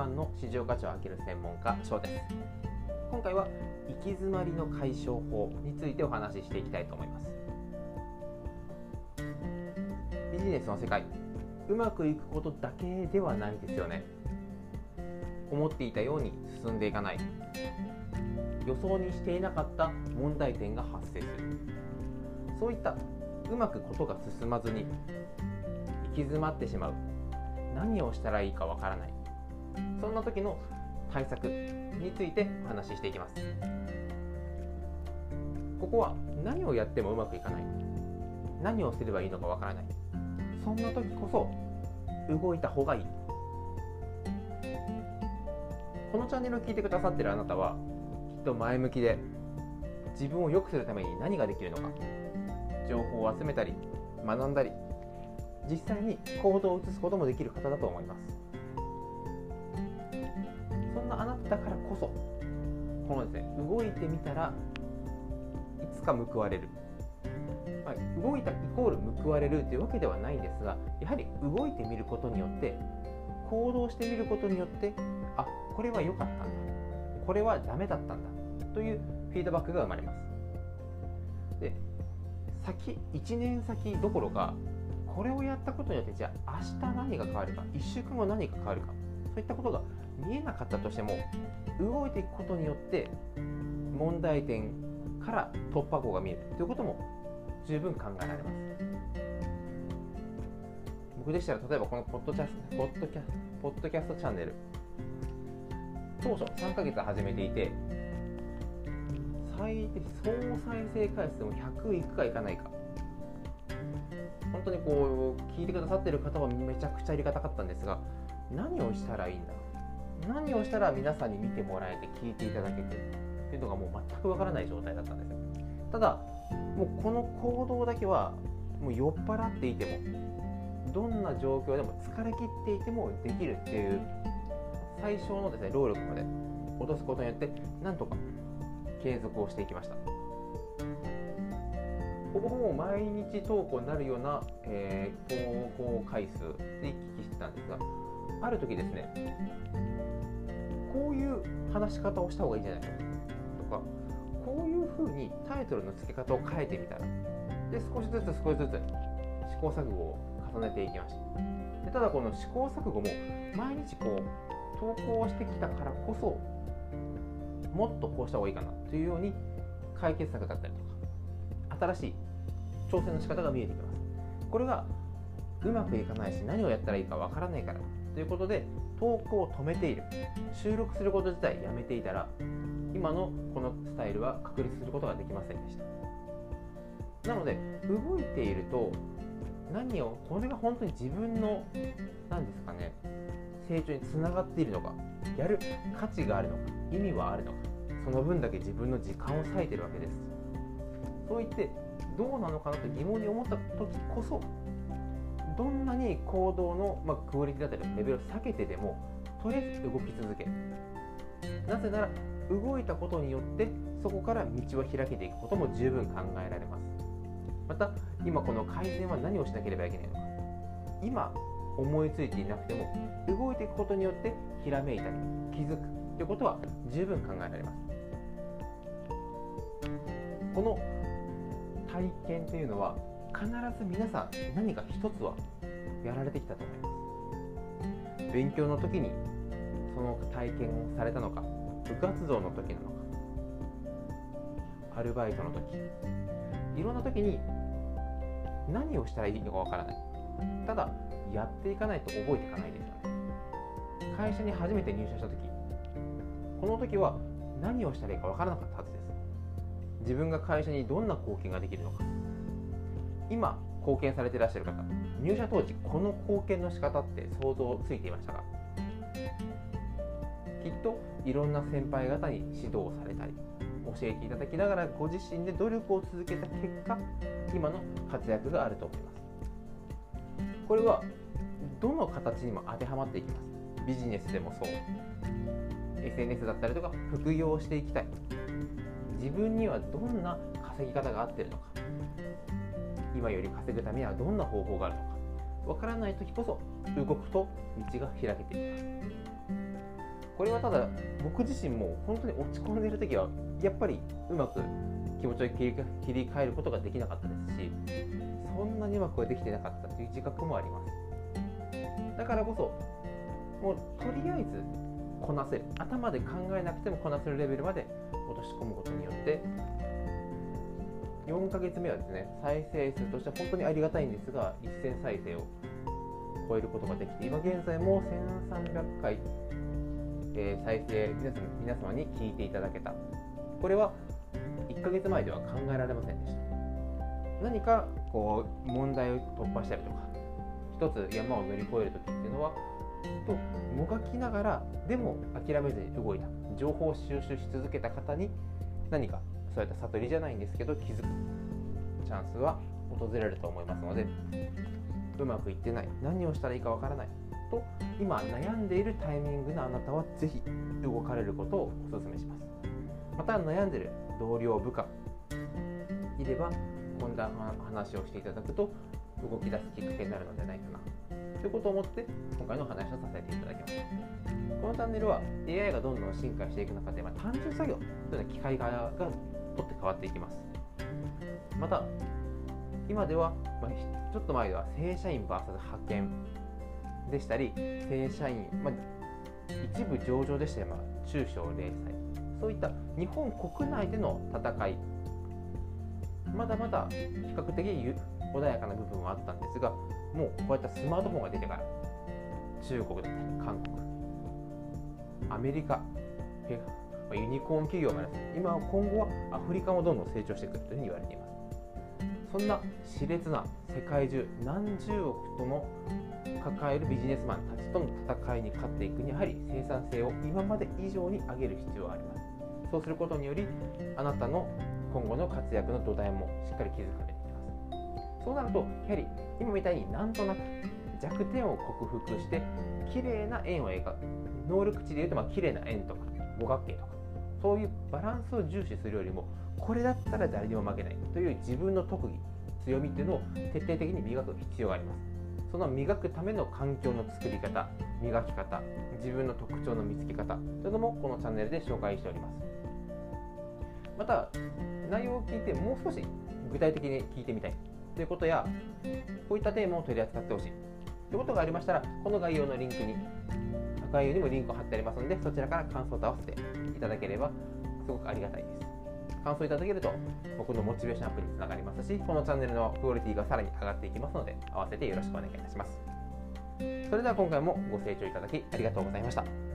満の市場価値を上げる専門家。翔です。今回は行き詰まりの解消法についてお話ししていきたいと思います。ビジネスの世界うまくいくことだけではないですよね。思っていたように進んでいかない。予想にしていなかった問題点が発生する。そういったうまくことが進まずに行き詰まってしまう。何をしたらいいかわからない。そんな時の対策についてお話ししていきます。ここは何をやってもうまくいかない。何をすればいいのかわからない。そんな時こそ動いた方がいい。このチャンネルを聞いてくださってるあなたはきっと前向きで自分を良くするために何ができるのか。情報を集めたり学んだり実際に行動を移すこともできる方だと思います。だからこそ。このですね動いてみたらいつか報われる、まあ、動いたイコール報われるというわけではないんですがやはり動いてみることによって行動してみることによってあこれは良かったんだ。これはダメだったんだ。というフィードバックが生まれます。で先1年先どころかこれをやったことによってじゃあ明日何が変わるか1週間後何が変わるかそういったことが見えなかったとしても動いていくことによって問題点から突破口が見えるということも十分考えられます。僕でしたら例えばこのポッドキャストポッドキャポッドキャストチャンネル。当初3ヶ月始めていて最低総再生回数も100いくかいかないか。本当にこう聞いてくださってる方はめちゃくちゃありがたかったんですが何をしたらいいんだ何をしたら皆さんに見てもらえて聞いていただけてっていうのがもう全くわからない状態だったんですよただもうこの行動だけはもう酔っ払っていてもどんな状況でも疲れ切っていてもできるっていう最小のですね労力まで落とすことによってなんとか継続をしていきました。ほぼほぼ毎日投稿になるような、えー、投稿回数で行き来してたんですがある時ですねこういう話し方をした方がいいんじゃないかとかこういうふうにタイトルの付け方を変えてみたらで少しずつ少しずつ試行錯誤を重ねていきました。でただこの試行錯誤も毎日こう投稿してきたからこそもっとこうした方がいいかなというように解決策だったりとか新しい挑戦の仕方が見えてきます。これがうまくいかないし何をやったらいいかわからないからということで投稿を止めている。収録すること自体やめていたら今のこのスタイルは確立することができませんでした。なので動いていると何をこれが本当に自分の何ですかね成長につながっているのかやる価値があるのか意味はあるのかその分だけ自分の時間を割いてるわけです。そう言ってどうなのかなと疑問に思った時こそどんなに行動の、まあ、クオリティだったりレベルを下げてでもとりあえず動き続けなぜなら動いたことによってそこから道を開けていくことも十分考えられます。また今この改善は何をしなければいけないのか。今思いついていなくても動いていくことによってひらめいたり気づくということは十分考えられます。この体験というのは必ず皆さん何か一つはやられてきたと思います。勉強の時にその体験をされたのか部活動の時なのかアルバイトの時いろんな時に何をしたらいいのかわからない。ただやっていかないと覚えていかないですよね。会社に初めて入社した時この時は何をしたらいいかわからなかったはずです。自分が会社にどんな貢献ができるのか今貢献されていらっしゃる方入社当時この貢献の仕方って想像ついていましたか？きっといろんな先輩方に指導されたり教えていただきながらご自身で努力を続けた結果今の活躍があると思います。これはどの形にも当てはまっていきます。ビジネスでもそう。SNS だったりとか副業をしていきたい。自分にはどんな稼ぎ方が合ってるのか。今より稼ぐためにはどんな方法があるのか。わからない時こそ動くと道が開けていきますこれはただ僕自身も本当に落ち込んでいる時はやっぱりうまく気持ちを切り替えることができなかったですしそんなにうまくはできてなかったという自覚もあります。だからこそもうとりあえずこなせる。頭で考えなくてもこなせるレベルまで落とし込むことによって4ヶ月目はですね再生数としては本当にありがたいんですが1000再生を超えることができて今現在も1300回、えー、再生皆様皆様に聞いていただけた。これは1ヶ月前では考えられませんでした。何かこう問題を突破したりとか一つ山を乗り越える時っていうのはともがきながらでも諦めずに動いた。情報を収集し続けた方に何かそういった悟りじゃないんですけど気づくチャンスは訪れると思いますのでうまくいってない何をしたらいいかわからないと今悩んでいるタイミングのあなたはぜひ動かれることをお勧めします。また悩んでる同僚部下いればこんな話をしていただくと動き出すきっかけになるのではないかなということを思って今回の話をさせていただきましたこのチャンネルは AI がどんどん進化していく中で、まあ、単純作業というのは機械側が取って変わっていきます。また今では、まあ、ちょっと前では正社員 VS 派遣でしたり正社員、まあ、一部上場でしたり、まあ、中小零細。そういった日本国内での戦い。まだまだ比較的穏やかな部分はあったんですがもうこういったスマートフォンが出てから中国だったり韓国アメリカまユニコーン企業がです。ね今今後はアフリカもどんどん成長してくるというふうに言われています。そんな熾烈な世界中何十億とも抱えるビジネスマンたちとの戦いに勝っていくにやはり生産性を今まで以上に上げる必要があります。そうすることによりあなたの今後の活躍の土台もしっかり築かれていきます。そうなるとやはり今みたいになんとなく弱点を克服して綺麗な円を描く。能力値でいうとまあ綺麗な円とか五角形とか。そういうバランスを重視するよりもこれだったら誰にも負けないという自分の特技強みっていうのを徹底的に磨く必要があります。その磨くための環境の作り方磨き方自分の特徴の見つけ方というのもこのチャンネルで紹介しております。また内容を聞いてもう少し具体的に聞いてみたいということやこういったテーマを取り扱ってほしいということがありましたらこの概要のリンクに概要にもリンクを貼ってありますのでそちらから感想と合わせていただければすごくありがたいです。感想いただけると僕のモチベーションアップにつながりますしこのチャンネルのクオリティがさらに上がっていきますので合わせてよろしくお願いいたしますそれでは今回もご清聴いただきありがとうございました